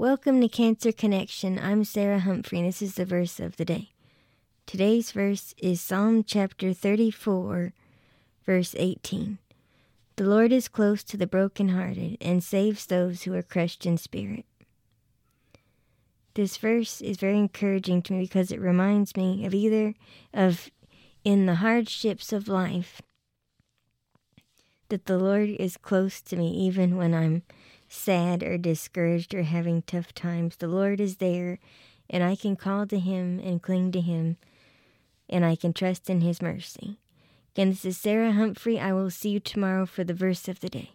Welcome to Cancer Connection. I'm Sarah Humphrey, and this is the verse of the day. Today's verse is Psalm chapter 34, verse 18. The Lord is close to the brokenhearted and saves those who are crushed in spirit. This verse is very encouraging to me because it reminds me of either of in the hardships of life that the Lord is close to me even when I'm sad or discouraged or having tough times. The Lord is there and I can call to Him and cling to Him and I can trust in His mercy. Again, this is Sarah Humphrey. I will see you tomorrow for the verse of the day.